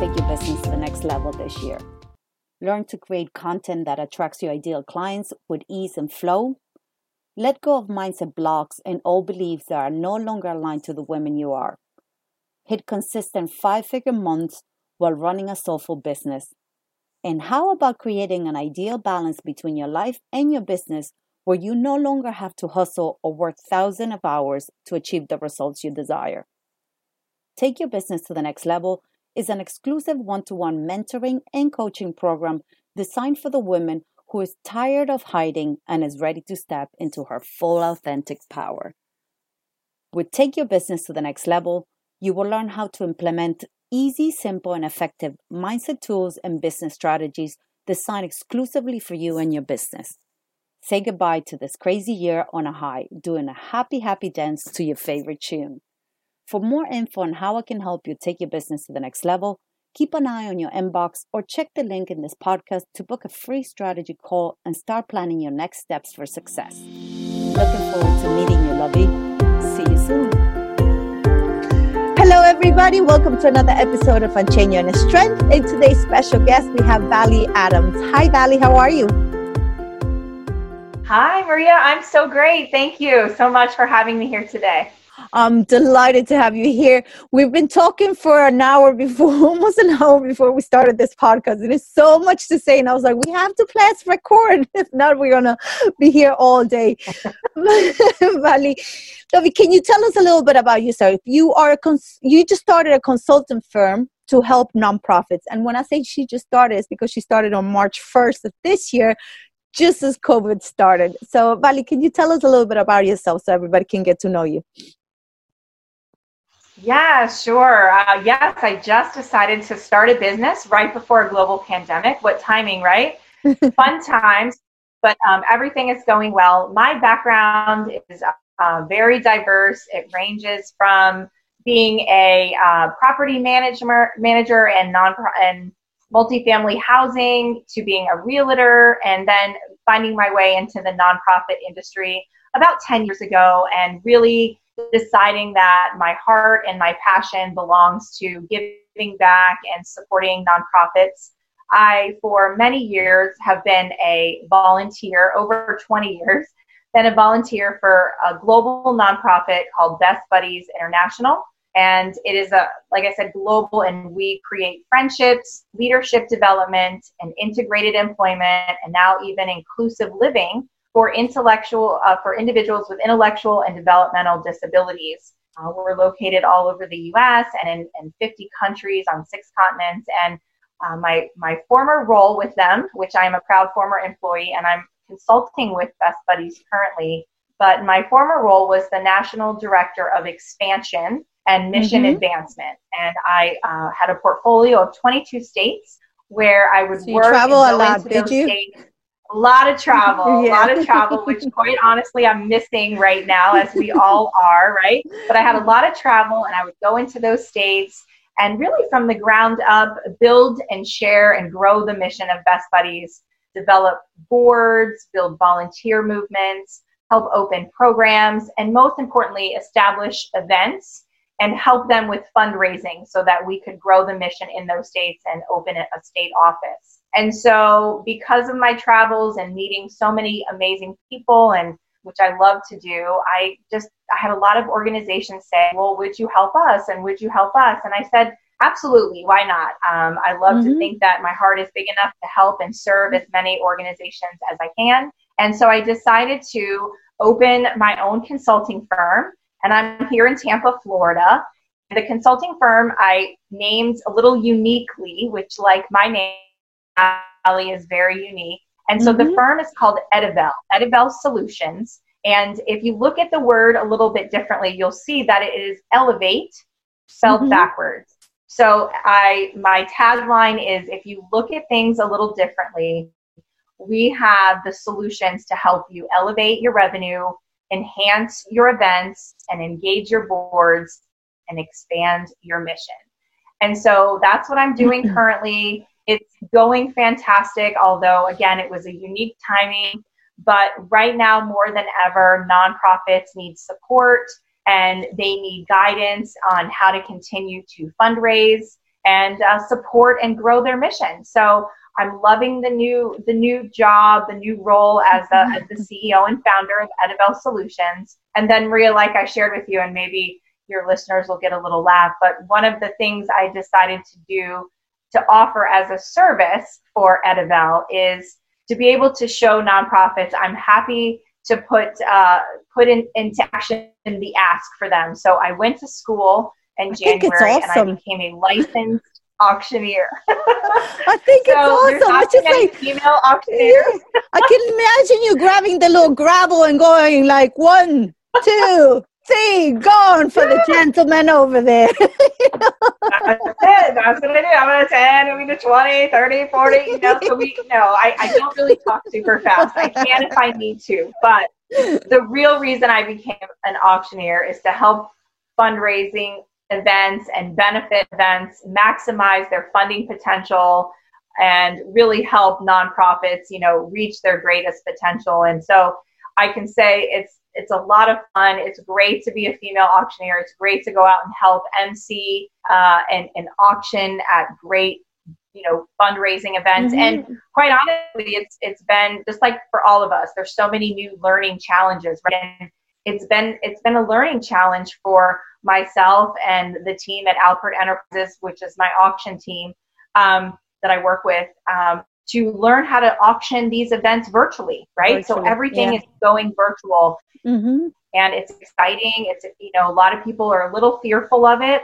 Take your business to the next level this year? Learn to create content that attracts your ideal clients with ease and flow. Let go of mindset blocks and old beliefs that are no longer aligned to the women you are. Hit consistent five figure months while running a soulful business and how about creating an ideal balance between your life and your business where you no longer have to hustle or work thousands of hours to achieve the results you desire? Take Your Business to the Next Level is an exclusive one to one mentoring and coaching program designed for the woman who is tired of hiding and is ready to step into her full authentic power. With Take Your Business to the Next Level, you will learn how to implement easy, simple, and effective mindset tools and business strategies designed exclusively for you and your business. Say goodbye to this crazy year on a high, doing a happy, happy dance to your favorite tune. For more info on how I can help you take your business to the next level, keep an eye on your inbox or check the link in this podcast to book a free strategy call and start planning your next steps for success. Looking forward to meeting you, lovey. See you soon. Hello, everybody. Welcome to another episode of Encheño and Strength. And today's special guest, we have Vali Adams. Hi, Vali. How are you? Hi, Maria. I'm so great. Thank you so much for having me here today. I'm delighted to have you here. We've been talking for an hour before, almost an hour before we started this podcast. There's so much to say, and I was like, we have to press record. If not, we're gonna be here all day. Vali, can you tell us a little bit about yourself? You are a cons- you just started a consultant firm to help nonprofits, and when I say she just started, it's because she started on March 1st of this year just as COVID started. So, Vali, can you tell us a little bit about yourself so everybody can get to know you? Yeah, sure. Uh, yes, I just decided to start a business right before a global pandemic. What timing, right? Fun times, but um, everything is going well. My background is uh, very diverse. It ranges from being a uh, property manager, manager and non and multifamily housing to being a realtor, and then finding my way into the nonprofit industry about 10 years ago, and really deciding that my heart and my passion belongs to giving back and supporting nonprofits. I, for many years, have been a volunteer, over 20 years, been a volunteer for a global nonprofit called Best Buddies International. And it is a, like I said, global, and we create friendships, leadership development, and integrated employment, and now even inclusive living for intellectual uh, for individuals with intellectual and developmental disabilities. Uh, we're located all over the U.S. and in, in 50 countries on six continents. And uh, my my former role with them, which I am a proud former employee, and I'm consulting with Best Buddies currently. But my former role was the national director of expansion and mission mm-hmm. advancement, and I uh, had a portfolio of 22 states where I would so work. Travel a lot, did you? States a lot of travel, yeah. a lot of travel, which quite honestly I'm missing right now, as we all are, right? But I had a lot of travel, and I would go into those states and really from the ground up build and share and grow the mission of Best Buddies, develop boards, build volunteer movements, help open programs, and most importantly, establish events and help them with fundraising so that we could grow the mission in those states and open a state office. And so, because of my travels and meeting so many amazing people, and which I love to do, I just I had a lot of organizations say, "Well, would you help us?" and "Would you help us?" And I said, absolutely, why not? Um, I love mm-hmm. to think that my heart is big enough to help and serve as many organizations as I can. And so I decided to open my own consulting firm, and I'm here in Tampa, Florida. The consulting firm I named a little uniquely, which, like my name, Ali, is very unique. And so mm-hmm. the firm is called Etavele, Etavele Solutions. And if you look at the word a little bit differently, you'll see that it is elevate spelled mm-hmm. backwards. So I my tagline is if you look at things a little differently, we have the solutions to help you elevate your revenue, enhance your events, and engage your boards and expand your mission. And so that's what I'm doing currently. It's going fantastic, although, again, it was a unique timing. But right now, more than ever, nonprofits need support and they need guidance on how to continue to fundraise and uh, support and grow their mission. So I'm loving the new the new job, the new role as the, as the CEO and founder of Etavele Solutions. And then Maria, like I shared with you, and maybe your listeners will get a little laugh, but one of the things I decided to do to offer as a service for Etavele is to be able to show nonprofits I'm happy to put uh, put in, into action the ask for them. So I went to school in January awesome. and I became a licensed auctioneer. I think so it's awesome. It's just like female auctioneers. I can imagine you grabbing the little gravel and going like one, two, see, going for the gentleman over there. That's it. That's what I do. I'm going to 10, maybe to 20, 30, 40, you know, so we, no, I, I don't really talk super fast. I can if I need to, but the real reason I became an auctioneer is to help fundraising events and benefit events maximize their funding potential and really help nonprofits, you know, reach their greatest potential. And so I can say it's it's a lot of fun. It's great to be a female auctioneer. It's great to go out and help MC uh, and, and auction at great, you know, fundraising events. Mm-hmm. And quite honestly, it's it's been just like for all of us. There's so many new learning challenges, right? And it's been it's been a learning challenge for myself and the team at Alpert Enterprises, which is my auction team um, that I work with. Um, to learn how to auction these events virtually, right? So everything yeah. is going virtual. Mm-hmm. And it's exciting. It's, you know, a lot of people are a little fearful of it.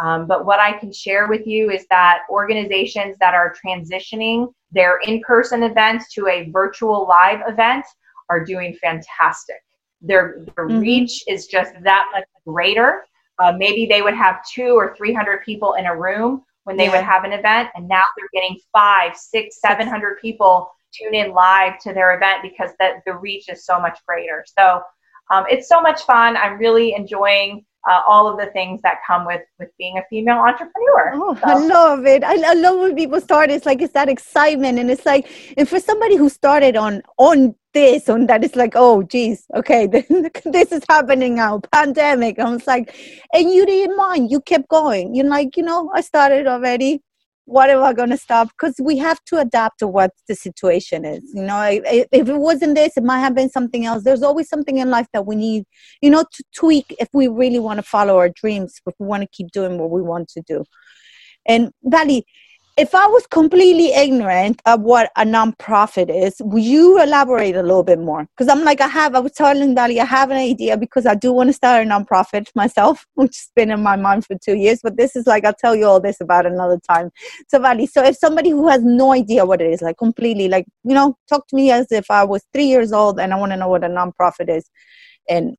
Um, but what I can share with you is that organizations that are transitioning their in person events to a virtual live event are doing fantastic. Their, their mm-hmm. reach is just that much greater. Uh, maybe they would have two or 300 people in a room when they yeah. would have an event, and now they're getting five, six, seven hundred people tune in live to their event because that the reach is so much greater. So um, it's so much fun. I'm really enjoying uh, all of the things that come with with being a female entrepreneur. Oh, so. I love it. I, I love when people start. It's like it's that excitement, and it's like, and for somebody who started on on this, on that, it's like, oh, geez, okay, this is happening now, pandemic. I was like, and you didn't mind. You kept going. You're like, you know, I started already what am I going to stop? Because we have to adapt to what the situation is. You know, if, it wasn't this, it might have been something else. There's always something in life that we need, you know, to tweak if we really want to follow our dreams, if we want to keep doing what we want to do. And Vali, if I was completely ignorant of what a nonprofit is, would you elaborate a little bit more? Because I'm like, I have, I was telling Dali, I have an idea because I do want to start a nonprofit myself, which has been in my mind for two years. But this is like, I'll tell you all this about another time. So, Vali, so if somebody who has no idea what it is, like completely, like, you know, talk to me as if I was three years old and I want to know what a nonprofit is. And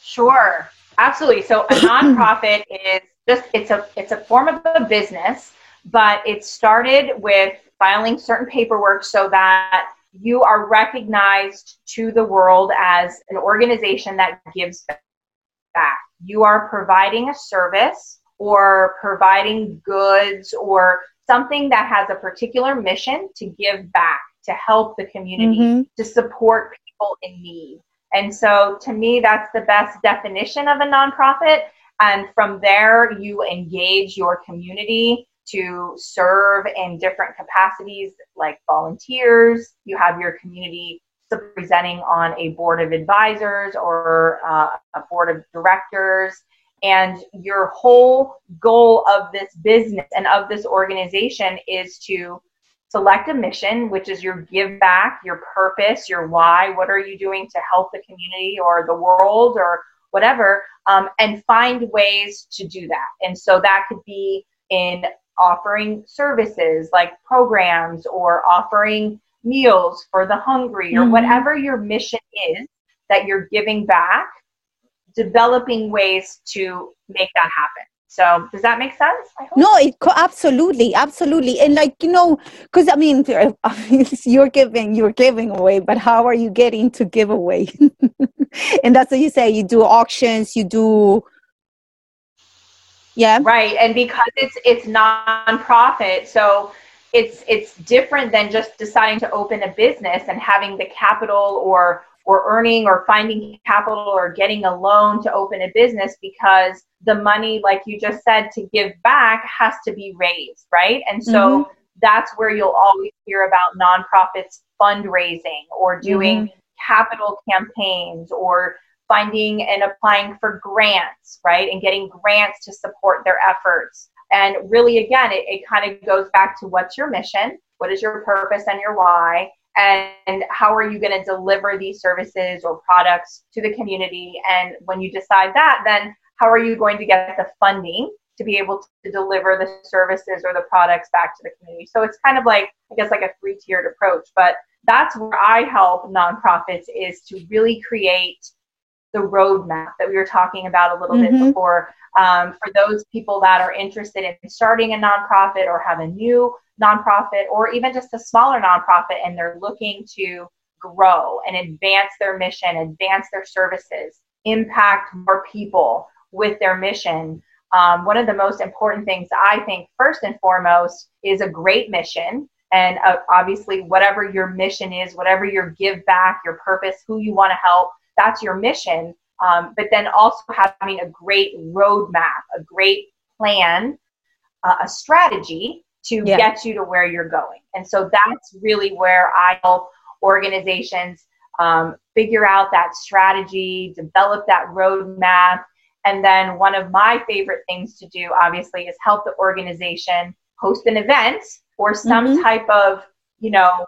sure, absolutely. So, a nonprofit is just, it's a, it's a form of a business but it started with filing certain paperwork so that you are recognized to the world as an organization that gives back. You are providing a service or providing goods or something that has a particular mission to give back, to help the community, mm-hmm. to support people in need. And so to me, that's the best definition of a nonprofit. And from there, you engage your community to serve in different capacities like volunteers. You have your community presenting on a board of advisors or uh, a board of directors. and your whole goal of this business and of this organization is to select a mission, which is your give back, your purpose, your why. What are you doing to help the community or the world or whatever? Um, and find ways to do that. And so that could be in offering services like programs or offering meals for the hungry or mm-hmm. whatever your mission is that you're giving back, developing ways to make that happen. So does that make sense? No, it absolutely, absolutely, and like you know, because I mean, you're giving, you're giving away, but how are you getting to give away? and that's what you say. You do auctions, you do, yeah, right. And because it's it's nonprofit, so it's it's different than just deciding to open a business and having the capital or or earning or finding capital or getting a loan to open a business because the money, like you just said, to give back has to be raised, right? And so mm-hmm. that's where you'll always hear about nonprofits fundraising or doing mm-hmm. capital campaigns or finding and applying for grants, right? And getting grants to support their efforts. And really, again, it, it kind of goes back to what's your mission? What is your purpose and your why? and how are you going to deliver these services or products to the community and when you decide that then how are you going to get the funding to be able to deliver the services or the products back to the community so it's kind of like i guess like a three tiered approach but that's where i help nonprofits is to really create the roadmap that we were talking about a little mm-hmm. bit before um, for those people that are interested in starting a nonprofit or have a new nonprofit or even just a smaller nonprofit and they're looking to grow and advance their mission, advance their services, impact more people with their mission. Um, one of the most important things I think, first and foremost, is a great mission. And uh, obviously, whatever your mission is, whatever your give back, your purpose, who you want to help, that's your mission. Um, but then also having a great roadmap, a great plan, uh, a strategy to yeah. get you to where you're going. And so that's really where I help organizations um, figure out that strategy, develop that roadmap. And then one of my favorite things to do, obviously, is help the organization host an event or some mm-hmm. type of, you know,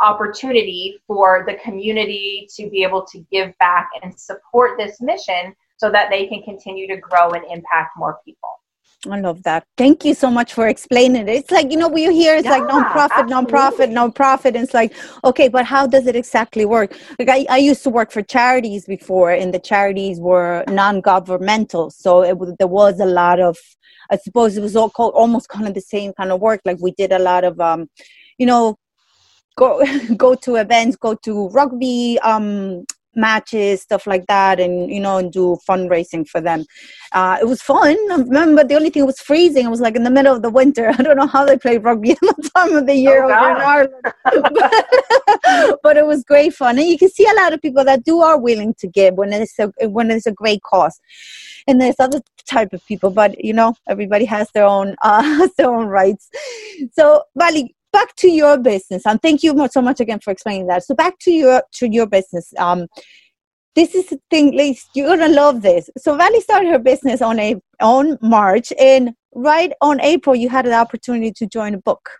opportunity for the community to be able to give back and support this mission so that they can continue to grow and impact more people. I love that. Thank you so much for explaining it. It's like, you know, we hear it's yeah, like nonprofit, absolutely. nonprofit, nonprofit. And it's like, okay, but how does it exactly work? Like I, I used to work for charities before and the charities were non-governmental. So it there was a lot of, I suppose it was all called, almost kind of the same kind of work. Like we did a lot of, um, you know, go, go to events, go to rugby, um, matches, stuff like that, and you know, and do fundraising for them. Uh, it was fun. I remember the only thing was freezing. It was like in the middle of the winter. I don't know how they play rugby at the time of the year oh, over in Ireland, but, but, it was great fun. And you can see a lot of people that do are willing to give when it's a when it's a great cause. And there's other type of people, but you know, everybody has their own uh, their own rights. So, Vali, back to your business and thank you so much again for explaining that. So back to your to your business. Um this is the thing Liz, you're gonna love this. So Vali started her business on a on march and right on april you had an opportunity to join a book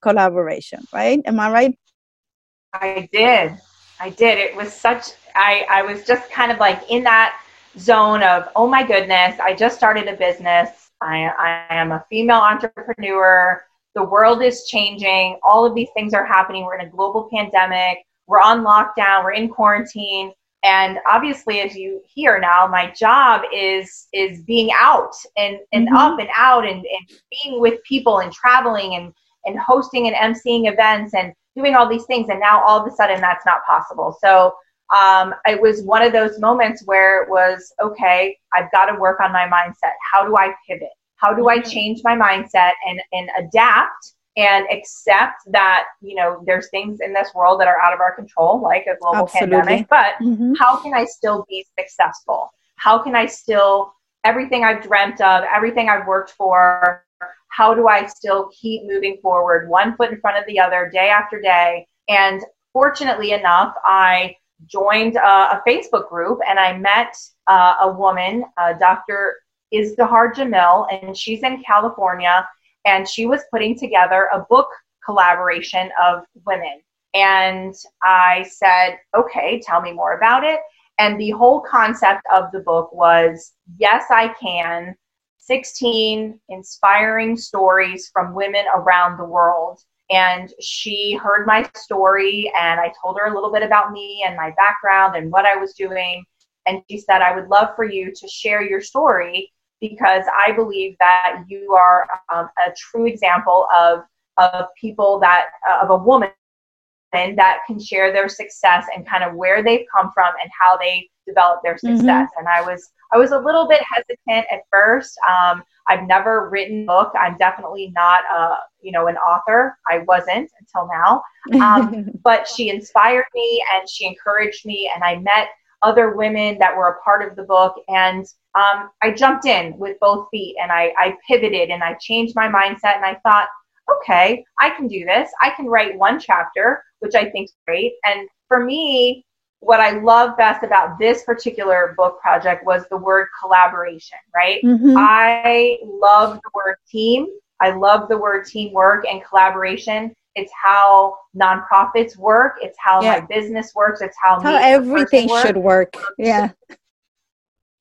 collaboration right? Am i right? I did. I did. It was such i i was just kind of like in that zone of oh my goodness i just started a business. I i am a female entrepreneur the world is changing. All of these things are happening. We're in a global pandemic. We're on lockdown. We're in quarantine. And obviously, as you hear now, my job is is being out and, and mm-hmm. up and out and, and being with people and traveling and, and hosting and emceeing events and doing all these things. And now all of a sudden that's not possible. So um, it was one of those moments where it was okay, I've got to work on my mindset. How do I pivot? How do i mm-hmm. change my mindset and and adapt and accept that you know there's things in this world that are out of our control like a global Absolutely. pandemic but mm-hmm. how can i still be successful how can i still everything i've dreamt of everything i've worked for how do i still keep moving forward one foot in front of the other day after day and fortunately enough i joined a, a facebook group and i met uh, a woman, uh, Dr. Izdihar Jamil, and she's in California, and she was putting together a book collaboration of women. And I said, okay, tell me more about it. And the whole concept of the book was Yes, I Can 16 inspiring stories from women around the world. And she heard my story, and I told her a little bit about me and my background and what I was doing. And she said, I would love for you to share your story because I believe that you are um, a true example of, of people that, uh, of a woman that can share their success and kind of where they've come from and how they developed their mm-hmm. success. Mm-hmm. And I was I was a little bit hesitant at first. Um, I've never written a book. I'm definitely not a you know an author. I wasn't until now. Um, but she inspired me and she encouraged me, and I met other women that were a part of the book and um, i jumped in with both feet and I, I pivoted and i changed my mindset and i thought okay i can do this i can write one chapter which i think is great and for me what I love best about this particular book project was the word collaboration, right? Mm-hmm. I love the word team. I love the word teamwork and collaboration. It's how nonprofits work. It's how yeah. my business works. It's how, how everything should work. Yeah.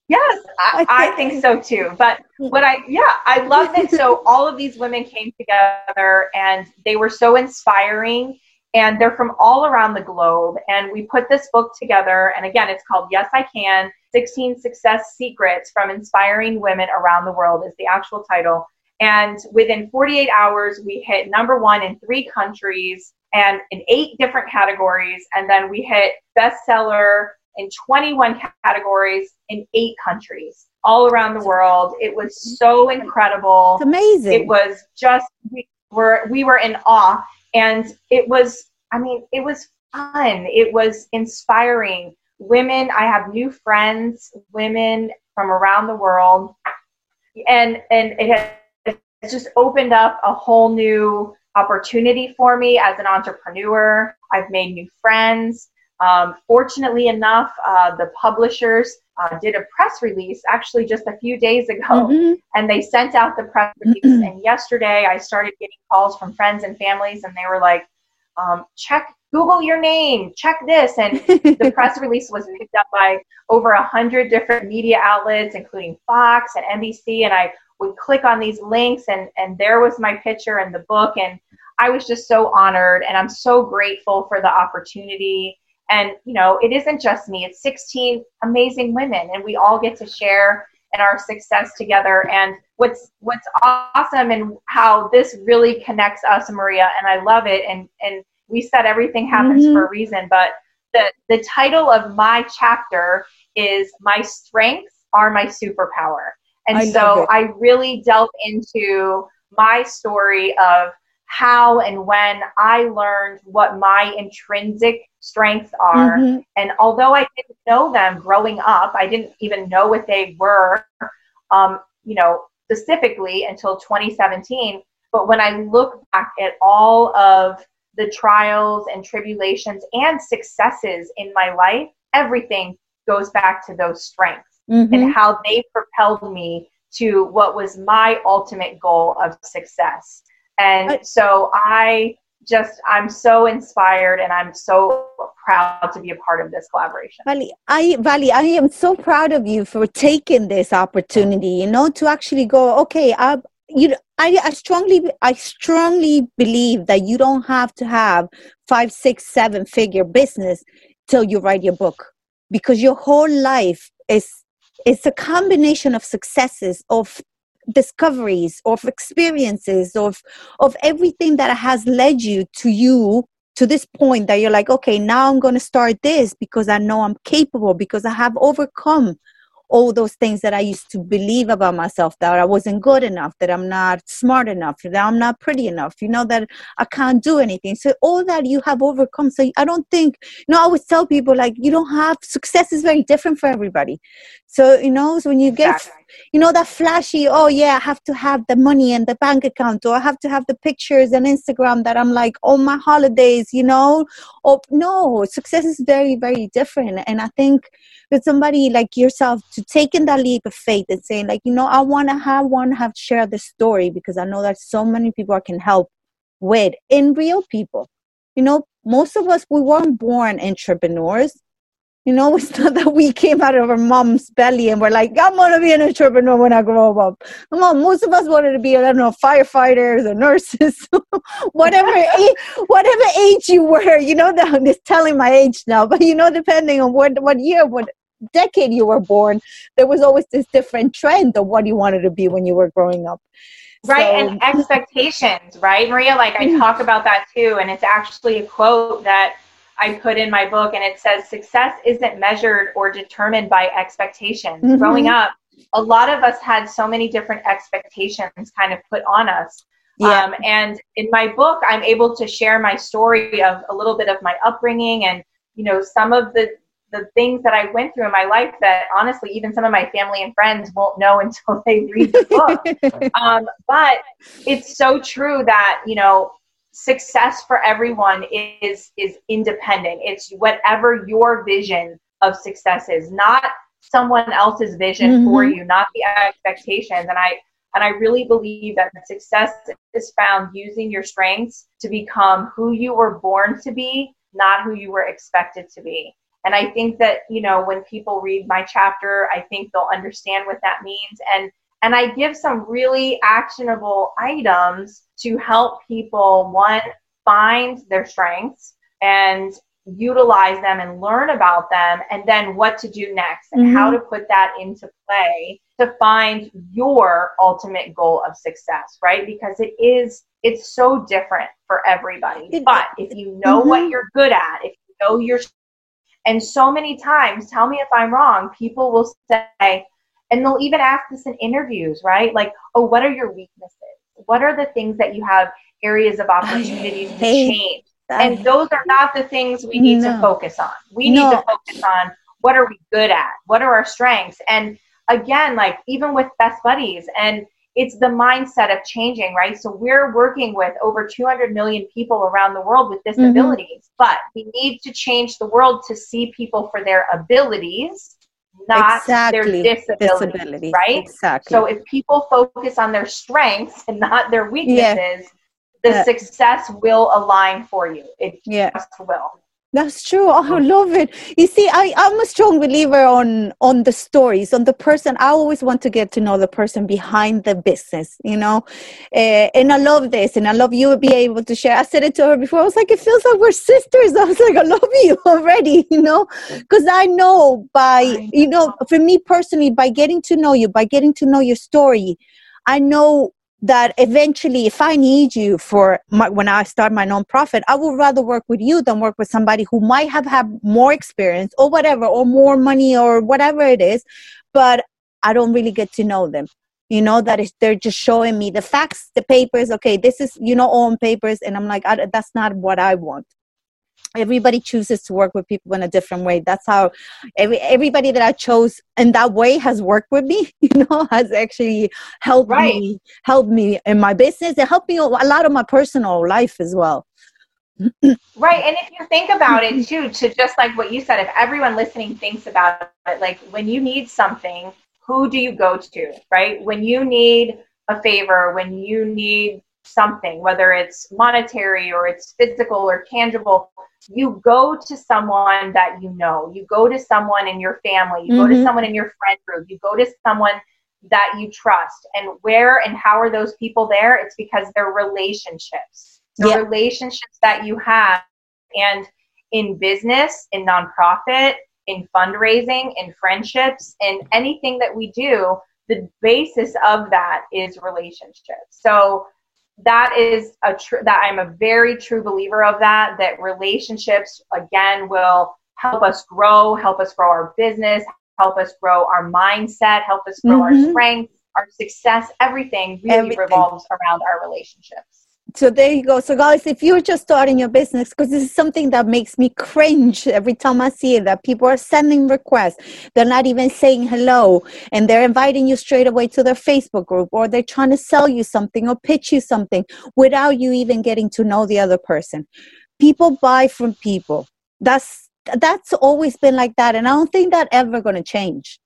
Yes, I, I, think so too. But what I, yeah, I love it. So all of these women came together and they were so inspiring and they're from all around the globe. And we put this book together. And again, it's called Yes, I Can 16 Success Secrets from Inspiring Women Around the World, is the actual title. And within 48 hours, we hit number one in three countries and in eight different categories. And then we hit bestseller in 21 categories in eight countries all around the world. It was so incredible. It's amazing. It was just, we were, we were in awe and it was i mean it was fun it was inspiring women i have new friends women from around the world and and it has just opened up a whole new opportunity for me as an entrepreneur i've made new friends um, fortunately enough uh, the publishers uh, did a press release actually just a few days ago mm-hmm. and they sent out the press release mm-hmm. and yesterday i started getting calls from friends and families and they were like um, check google your name check this and the press release was picked up by over a hundred different media outlets including fox and nbc and i would click on these links and and there was my picture and the book and i was just so honored and i'm so grateful for the opportunity and, you know, it isn't just me, it's 16 amazing women, and we all get to share in our success together. And what's what's awesome and how this really connects us, Maria, and I love it. And and we said everything happens mm-hmm. for a reason, but the the title of my chapter is My Strengths Are My Superpower. And I so I really delve into my story of how and when I learned what my intrinsic strengths are. Mm-hmm. And although I didn't know them growing up, I didn't even know what they were, um, you know, specifically until 2017. But when I look back at all of the trials and tribulations and successes in my life, everything goes back to those strengths mm-hmm. and how they propelled me to what was my ultimate goal of success. And so I just I'm so inspired and I'm so proud to be a part of this collaboration. Vali, I Vali, I am so proud of you for taking this opportunity, you know, to actually go, okay, I you I, I strongly I strongly believe that you don't have to have five, six, seven figure business till you write your book. Because your whole life is it's a combination of successes of discoveries of experiences of of everything that has led you to you to this point that you're like okay now i'm going to start this because i know i'm capable because i have overcome all those things that I used to believe about myself that I wasn't good enough, that I'm not smart enough, that I'm not pretty enough, you know, that I can't do anything. So all that you have overcome. So I don't think, you know, I always tell people like you don't have success is very different for everybody. So, you know, so when you get exactly. you know that flashy, oh yeah, I have to have the money and the bank account, or I have to have the pictures and Instagram that I'm like on my holidays, you know. Or no, success is very, very different. And I think with somebody like yourself to taking that leap of faith and saying like you know i want to have want to have share the story because i know that so many people i can help with in real people you know most of us we weren't born entrepreneurs you know, it's not that we came out of our mom's belly and we're like, I'm gonna be an entrepreneur when I grow up. Come on, most of us wanted to be, I don't know, firefighters or nurses, whatever age, whatever age you were. You know, I'm just telling my age now, but you know, depending on what what year, what decade you were born, there was always this different trend of what you wanted to be when you were growing up. Right, so, and expectations, right, Maria? Like I mm-hmm. talk about that too, and it's actually a quote that I put in my book, and it says success isn't measured or determined by expectations. Mm-hmm. Growing up, a lot of us had so many different expectations kind of put on us. Yeah. Um, and in my book, I'm able to share my story of a little bit of my upbringing and you know some of the the things that I went through in my life that honestly, even some of my family and friends won't know until they read the book. um, but it's so true that you know success for everyone is is independent it's whatever your vision of success is not someone else's vision mm-hmm. for you not the expectations and i and i really believe that success is found using your strengths to become who you were born to be not who you were expected to be and i think that you know when people read my chapter i think they'll understand what that means and and I give some really actionable items to help people, one, find their strengths and utilize them and learn about them, and then what to do next and mm-hmm. how to put that into play to find your ultimate goal of success, right? Because it is, it's so different for everybody. But if you know mm-hmm. what you're good at, if you know your and so many times, tell me if I'm wrong, people will say, and they'll even ask this in interviews, right? Like, oh, what are your weaknesses? What are the things that you have areas of opportunities to change? and those are not the things we need no. to focus on. We no. need to focus on what are we good at? What are our strengths? And again, like even with best buddies and it's the mindset of changing, right? So we're working with over 200 million people around the world with mm-hmm. disabilities, mm-hmm. but we need to change the world to see people for their abilities not exactly. their disabilities, disability. right? Exactly. So if people focus on their strengths and not their weaknesses, yeah. the success will align for you. It yeah. just will. That's true. Oh, I love it. You see, I, I'm a strong believer on on the stories, on the person. I always want to get to know the person behind the business, you know. Uh, and I love this, and I love you be able to share. I said it to her before. I was like, it feels like we're sisters. I was like, I love you already, you know, because I know by you know, for me personally, by getting to know you, by getting to know your story, I know that eventually if i need you for my, when i start my nonprofit i would rather work with you than work with somebody who might have had more experience or whatever or more money or whatever it is but i don't really get to know them. You know that is they're just showing me the facts the papers okay this is you know on papers and i'm like that's not what i want everybody chooses to work with people in a different way. That's how every, everybody that i chose in that way has worked with me you know has actually helped right. me helped me in my business and helped me a lot of my personal life as well. Right and if you think about it too to just like what you said if everyone listening thinks about it like when you need something who do you go to right? When you need a favor when you need something whether it's monetary or it's physical or tangible you go to someone that you know. You go to someone in your family. You mm-hmm. go to mm-hmm. someone in your friend group. You go to someone that you trust. And where and how are those people there? It's because they're relationships. The yeah. relationships that you have. And in business, in nonprofit, in fundraising, in friendships, in anything that we do, the basis of that is relationships. So that is a true that I'm a very true believer of that that relationships again will help us grow, help us grow our business, help us grow our mindset, help us grow mm-hmm. our strength, our success, everything really everything. revolves around our relationships so there you go. So guys if you're just starting your business because this is something that makes me cringe every time i see it that people are sending requests. They're not even saying hello and they're inviting you straight away to their facebook group or they're trying to sell you something or pitch you something without you even getting to know the other person. People buy from people. That's that's always been like that and i don't think that ever going to change.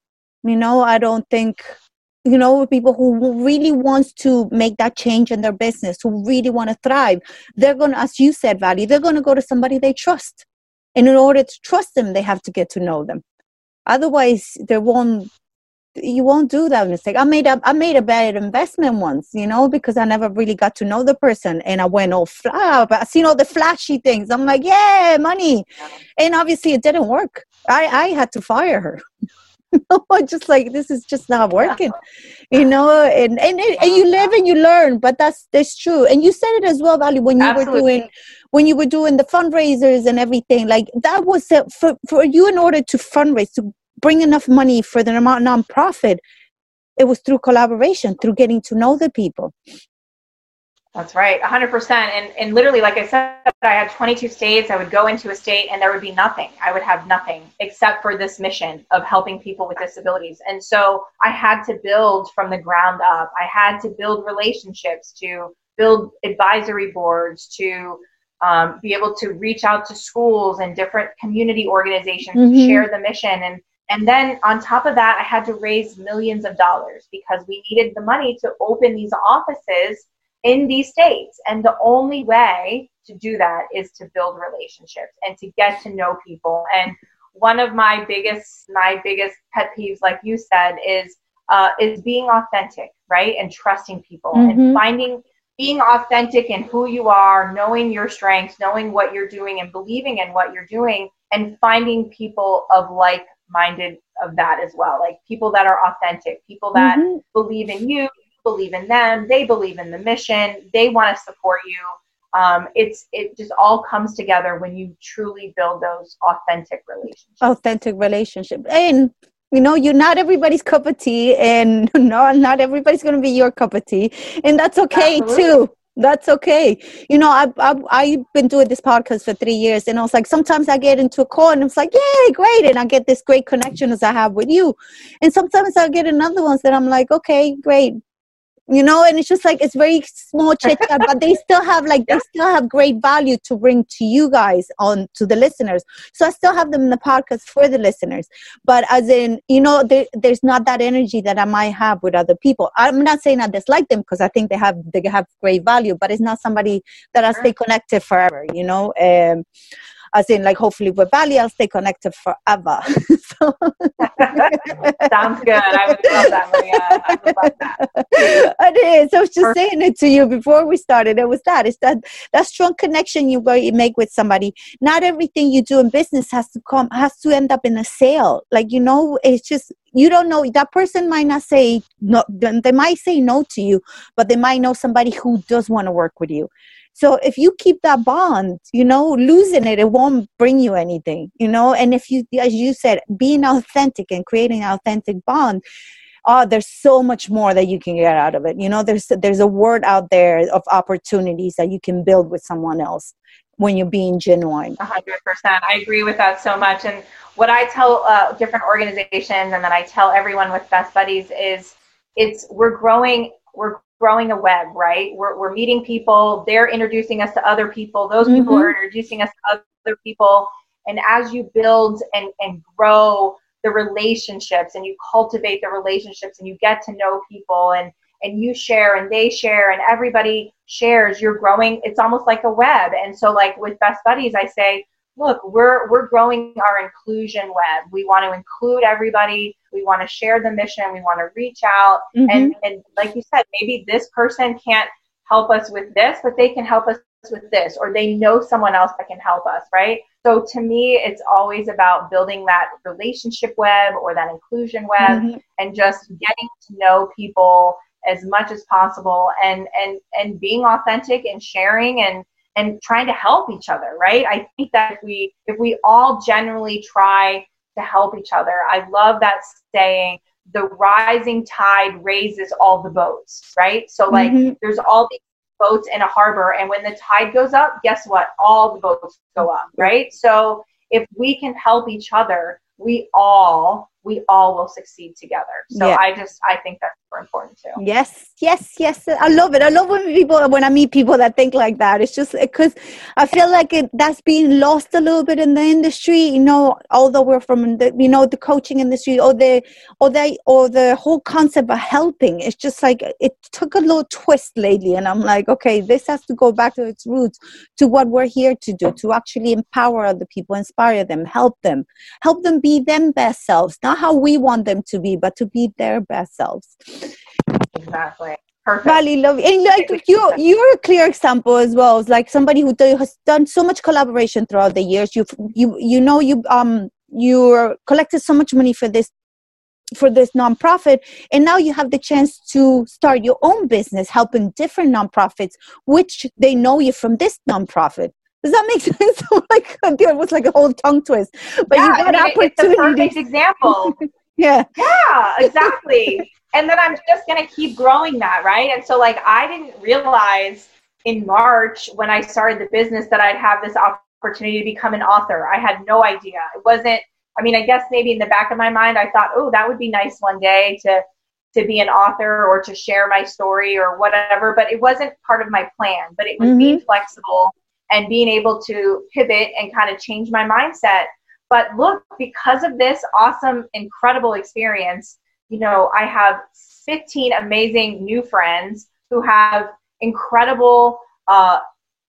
You know, I don't think you know people who really wants to make that change in their business who really want to thrive they're going to as you said Vali they're going to go to somebody they trust. And in order to trust them they have to get to know them. Otherwise they won't you won't do that mistake. I made a i made a bad investment once you know because i never really got to know the person and i went all flat i seen all the flashy things. I'm like yeah money. And obviously it didn't work. I i had to fire her just like this is just not working you know and and, and you live and you learn but that's that's true and you said it as well Vali when you Absolutely. were doing when you were doing the fundraisers and everything like that was a, for for you in order to fundraise to bring enough money for the non- nonprofit it was through collaboration through getting to know the people that's right, 100%. And, and literally, like I said, I had 22 states. I would go into a state and there would be nothing. I would have nothing except for this mission of helping people with disabilities. And so I had to build from the ground up. I had to build relationships to build advisory boards to um, be able to reach out to schools and different community organizations mm-hmm. to share the mission. And, and then on top of that, I had to raise millions of dollars because we needed the money to open these offices in these states. And the only way to do that is to build relationships and to get to know people. And one of my biggest my biggest pet peeves, like you said, is uh, is being authentic, right? And trusting people mm-hmm. and finding being authentic in who you are, knowing your strengths, knowing what you're doing and believing in what you're doing, and finding people of like minded of that as well. Like people that are authentic, people that mm-hmm. believe in you, believe in them, they believe in the mission, they want to support you. Um, it's it just all comes together when you truly build those authentic relationships. Authentic relationship, and you know you're not everybody's cup of tea and no not everybody's going to be your cup of tea and that's okay Absolutely. too that's okay you know I've, I've, I've been doing this podcast for three years and i was like sometimes i get into a call and it's like yay great and i get this great connection as i have with you and sometimes i get another ones that i'm like okay great you know and it's just like it's very small chit chat but they still have like they still have great value to bring to you guys on to the listeners. So i still have them in the podcast for the listeners. But as in you know there, there's not that energy that i might have with other people. I'm not saying i dislike them because i think they have they have great value but it's not somebody that i stay connected forever you know? Um as in like hopefully with Vali I'll stay connected forever. so. Sounds good. I would love that, Maria. I would love that. It is. I was just Perfect. saying it to you before we started. It was that. It's that that strong connection you make with somebody. Not everything you do in business has to come has to end up in a sale. Like you know, it's just you don't know that person might not say no they might say no to you but they might know somebody who does want to work with you so if you keep that bond, you know, losing it, it won't bring you anything, you know. And if you, as you said, being authentic and creating an authentic bond, oh, there's so much more that you can get out of it. You know, there's there's a word out there of opportunities that you can build with someone else when you're being genuine. 100%. I agree with that so much. And what I tell uh, different organizations and then I tell everyone with Best Buddies is it's we're growing we're growing a web, right? We're, we're meeting people, they're introducing us to other people, those mm-hmm. people are introducing us to other people. And as you build and, and grow the relationships and you cultivate the relationships and you get to know people and, and you share and they share and everybody shares, you're growing. It's almost like a web. And so, like with Best Buddies, I say, look, we're we're growing our inclusion web. We want to include everybody. We want to share the mission. We want to reach out. Mm-hmm. And and like you said, maybe this person can't help us with this, but they can help us with this, or they know someone else that can help us, right? So to me, it's always about building that relationship web or that inclusion web mm-hmm. and just getting to know people as much as possible and and and being authentic and sharing and and trying to help each other, right? I think that if we if we all generally try to help each other, I love that saying, the rising tide raises all the boats, right? So like mm-hmm. there's all these boats in a harbor and when the tide goes up, guess what? All the boats go up, right? So if we can help each other, we all we all will succeed together. So yeah. I just I think that's super important too. Yes, yes, yes. I love it. I love when people when I meet people that think like that. It's just because I feel like it that's being lost a little bit in the industry. You know, although we're from the you know the coaching industry or the or the or the whole concept of helping. It's just like it took a little twist lately, and I'm like, okay, this has to go back to its roots to what we're here to do to actually empower other people, inspire them, help them, help them be them best selves not how we want them to be, but to be their best selves. Exactly. Perfect. love and like you you're a clear example as well as like somebody who has done so much collaboration throughout the years you you you know you um you collected so much money for this for this nonprofit and now you have the chance to start your own business helping different nonprofits which they know you from this nonprofit does that make sense? like it was like a whole tongue twist. But yeah, you got I mean, a perfect example. yeah. Yeah, exactly. and then I'm just gonna keep growing that, right? And so like I didn't realize in March when I started the business that I'd have this opportunity to become an author. I had no idea. It wasn't I mean, I guess maybe in the back of my mind I thought, oh, that would be nice one day to to be an author or to share my story or whatever, but it wasn't part of my plan. But it was mm-hmm. being flexible and being able to pivot and kind of change my mindset. But look, because of this awesome, incredible experience, you know, I have 15 amazing new friends who have incredible, uh,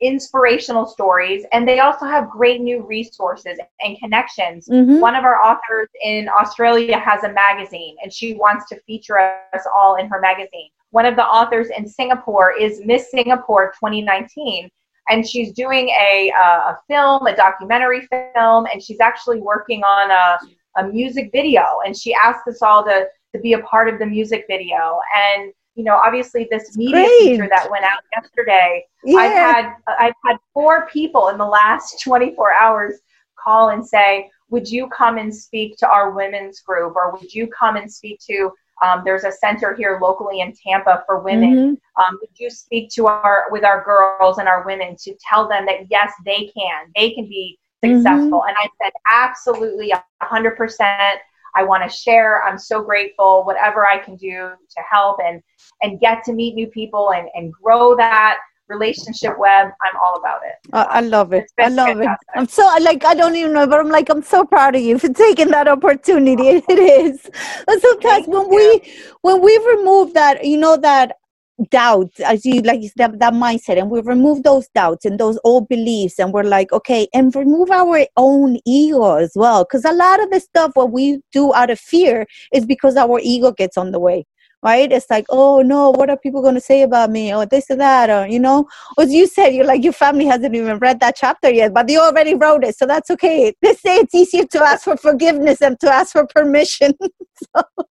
inspirational stories, and they also have great new resources and connections. Mm-hmm. One of our authors in Australia has a magazine, and she wants to feature us all in her magazine. One of the authors in Singapore is Miss Singapore 2019 and she's doing a, uh, a film, a documentary film, and she's actually working on a, a music video. And she asked us all to, to be a part of the music video. And you know, obviously this media Great. feature that went out yesterday, yeah. I've had I've had four people in the last 24 hours call and say, "Would you come and speak to our women's group, or would you come and speak to um, there's a center here locally in Tampa for women. Mm-hmm. Um, would you speak to our with our girls and our women to tell them that yes, they can, they can be successful? Mm-hmm. And I said absolutely, hundred percent. I want to share. I'm so grateful. Whatever I can do to help and and get to meet new people and and grow that relationship web i'm all about it. I, I love it. I love fantastic. it i'm so like i don't even know but i'm like i'm so proud of you for taking that opportunity. It is. And sometimes Thank when you. we when we remove that you know that doubt as you like that, that mindset and we remove those doubts and those old beliefs and we're like okay and remove our own ego as well because a lot of the stuff what we do out of fear is because our ego gets on the way right? It's like, oh no, what are people going to say about me, or this or that, or you know, as you said, you're like your family hasn't even read that chapter yet, but they already wrote it, so that's okay. They say it's easier to ask for forgiveness than to ask for permission.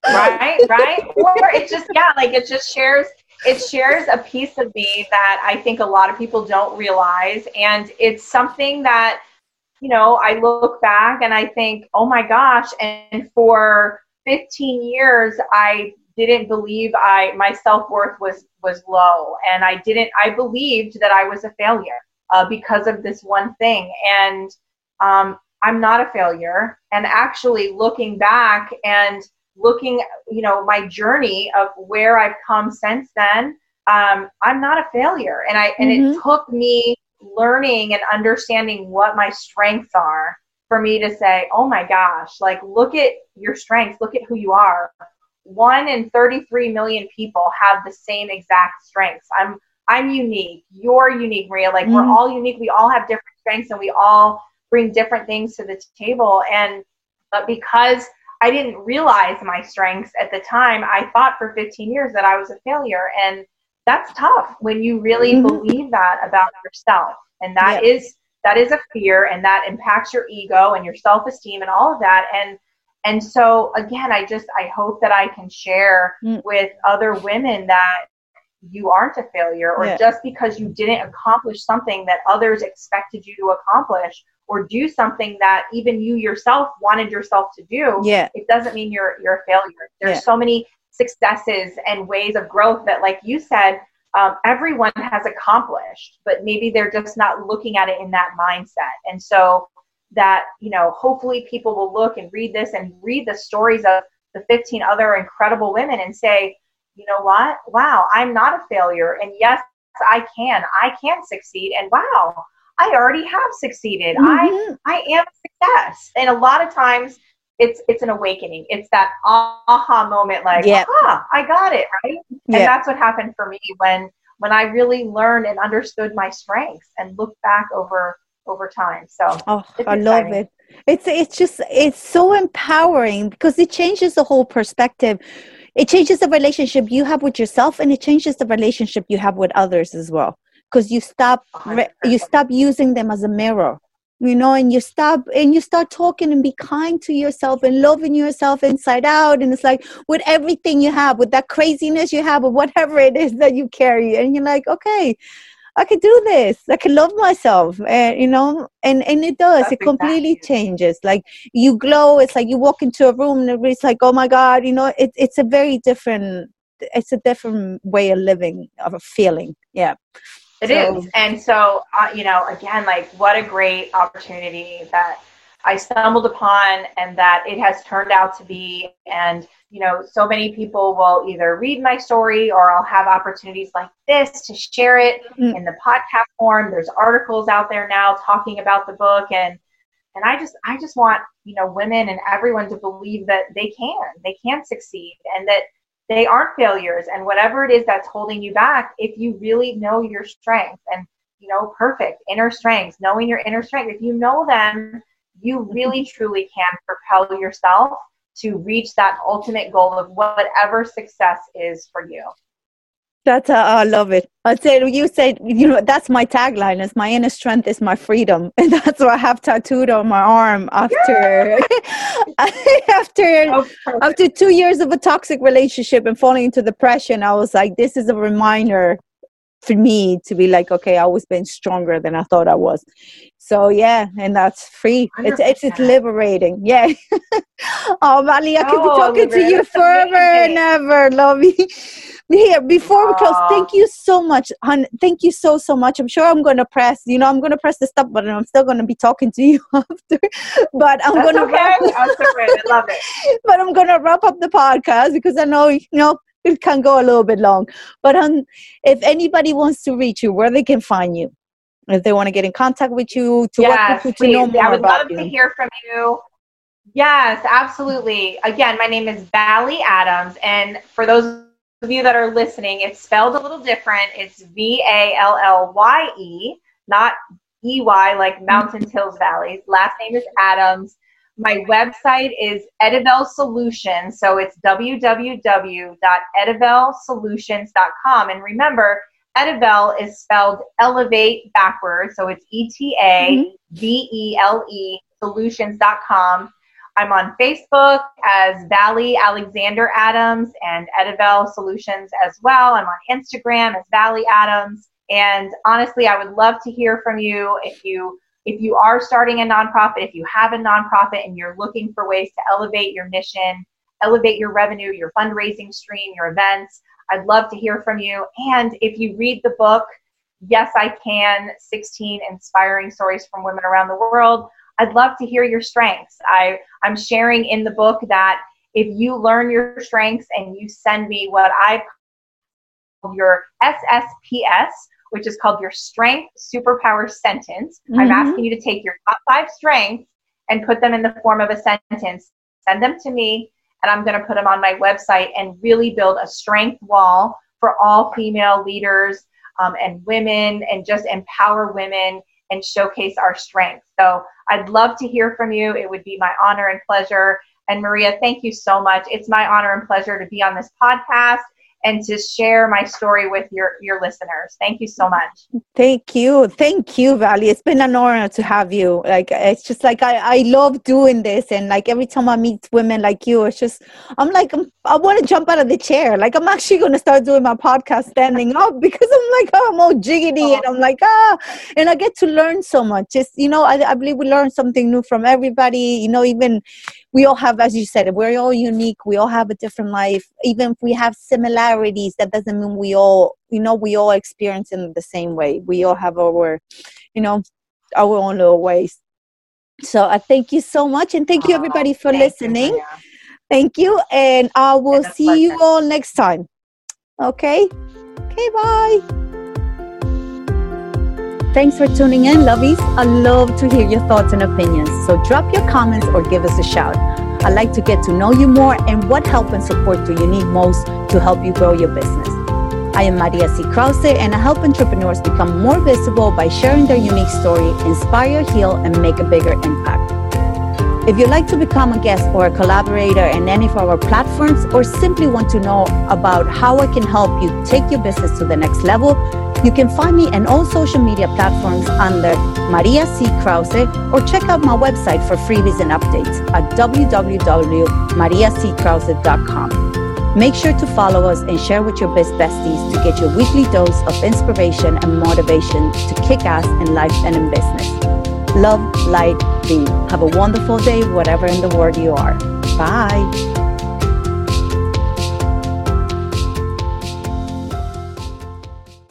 Right, right, or it just yeah, like it just shares. It shares a piece of me that I think a lot of people don't realize, and it's something that you know, I look back and I think, oh my gosh, and for 15 years, I didn't believe I my self worth was was low, and I didn't. I believed that I was a failure uh, because of this one thing, and um, I'm not a failure. And actually, looking back and looking, you know, my journey of where I've come since then, um, I'm not a failure, and I and mm-hmm. it took me learning and understanding what my strengths are for me to say, oh my gosh, like look at your strengths, look at who you are one in 33 million people have the same exact strengths. I'm I'm unique. You're unique, Maria. Like mm we're all unique. We all have different strengths and we all bring different things to the table. And but because I didn't realize my strengths at the time, I thought for 15 years that I was a failure. And that's tough when you really mm-hmm. believe that about yourself. And that yeah. is that is a fear and that impacts your ego and your self-esteem and all of that. And and so again i just i hope that i can share mm. with other women that you aren't a failure or yeah. just because you didn't accomplish something that others expected you to accomplish or do something that even you yourself wanted yourself to do yeah it doesn't mean you're you're a failure there's yeah. so many successes and ways of growth that like you said um, everyone has accomplished but maybe they're just not looking at it in that mindset and so that you know hopefully people will look and read this and read the stories of the 15 other incredible women and say you know what? Wow i'm not a failure. And yes i can. I can succeed. And wow i already have succeeded. Mm-hmm. i i am success. And a lot of times it's it's an awakening. It's that aha moment like yep. ah i got it right? And yep. that's what happened for me when when i really learned and understood my strengths and looked back over over time. So oh, I love it. It's it's just it's so empowering because it changes the whole perspective. It changes the relationship you have with yourself, and it changes the relationship you have with others as well. Because you stop you stop using them as a mirror you know and you stop and you start talking and be kind to yourself and loving yourself inside out and it's like with everything you have with that craziness you have or whatever it is that you carry and you're like okay I can do this. I can love myself, and you know, and and it does. That's it completely exactly. changes. Like you glow. It's like you walk into a room and it's like, oh my god, you know, it's it's a very different. It's a different way of living, of a feeling. Yeah. It so, is, and so uh, you know, again, like what a great opportunity that I stumbled upon, and that it has turned out to be, and you know, so many people will either read my story or I'll have opportunities like this to share it mm. in the podcast form. There's articles out there now talking about the book and and I just I just want, you know, women and everyone to believe that they can. They can succeed and that they aren't failures and whatever it is that's holding you back, if you really know your strength and you know, perfect inner strengths, knowing your inner strength, if you know them, you really truly can propel yourself to reach that ultimate goal of whatever success is for you. That's uh, I love it. I'd say you said you know that's my tagline is my inner strength is my freedom, and that's what I have tattooed on my arm after after oh, after two years of a toxic relationship and falling into depression. I was like, this is a reminder for me to be like, okay, I always been stronger than I thought I was. So yeah, and that's free. It's, it's it's liberating. Yeah. Um, oh, Vali, I could oh, be talking to you forever and ever. Love you. Here, before we close, thank you so much, hon. Thank you so so much. I'm sure I'm to press. You know, I'm to press the stop button. I'm still to be talking to you after, but I'm going to. Okay. Wrap, I love it. But I'm to wrap up the podcast because I know you know it can go a little bit long. But um, if anybody wants to reach you, where they can find you, if they want to get in contact with you, to yes, you, to know more I would love you. to hear from you. Yes, absolutely. Again, my name is Vallie Adams, and for those of you that are listening, it's spelled a little different. It's V A L L Y E, not E Y like Mountains, Hills, Valleys. Last name is Adams. My website is Etavele Solutions. So it's www.etavelesolutions.com. And remember, Etavele is spelled elevate backwards. So it's E T A V E L E solutions.com. I'm on Facebook as Vallie Alexander Adams and Etavele Solutions as well. I'm on Instagram as Vallie Adams. And honestly, I would love to hear from you if you if you are starting a nonprofit, if you have a nonprofit and you're looking for ways to elevate your mission, elevate your revenue, your fundraising stream, your events, I'd love to hear from you. And if you read the book, Yes, I Can 16 Inspiring Stories from Women Around the World, I'd love to hear your strengths. I, I'm sharing in the book that if you learn your strengths and you send me what I call your SSPS, which is called your strength superpower sentence. Mm-hmm. I'm asking you to take your top five strengths and put them in the form of a sentence. Send them to me, and I'm going to put them on my website and really build a strength wall for all female leaders um, and women and just empower women and showcase our strengths. So I'd love to hear from you. It would be my honor and pleasure. And Maria, thank you so much. It's my honor and pleasure to be on this podcast and to share my story with your your listeners. Thank you so much. Thank you. Thank you, Vallie. It's been an honor to have you. Like it's just like I, I love doing this and like every time I meet women like you, it's just I'm like I'm, i want to jump out of the chair. Like I'm actually going to start doing my podcast standing up because I'm like oh, I'm all jiggity oh. and I'm like ah and I get to learn so much. Just you know, I, I believe we learn something new from everybody. You know, even we all have, as you said, we're all unique. We all have a different life. Even if we have similarities, that doesn't mean we all, you know, we all experience in the same way. We all have our, you know, our own little ways. So I thank you so much, and thank you everybody for listening. You, thank you, and I will see pleasure. you all next time. Okay. Okay. Bye. Thanks for tuning in, lovies. I love to hear your thoughts and opinions. So drop your comments or give us a shout. I'd like to get to know you more and what help and support do you need most to help you grow your business. I am Maria C. Krause, and I help entrepreneurs become more visible by sharing their unique story, inspire, heal, and make a bigger impact. If you'd like to become a guest or a collaborator in any of our platforms, or simply want to know about how I can help you take your business to the next level, you can find me on all social media platforms under Maria C. Krause, or check out my website for freebies and updates at www.mariackrause.com. Make sure to follow us and share with your best besties to get your weekly dose of inspiration and motivation to kick ass in life and in business. Love, light, be. Have a wonderful day, whatever in the world you are. Bye.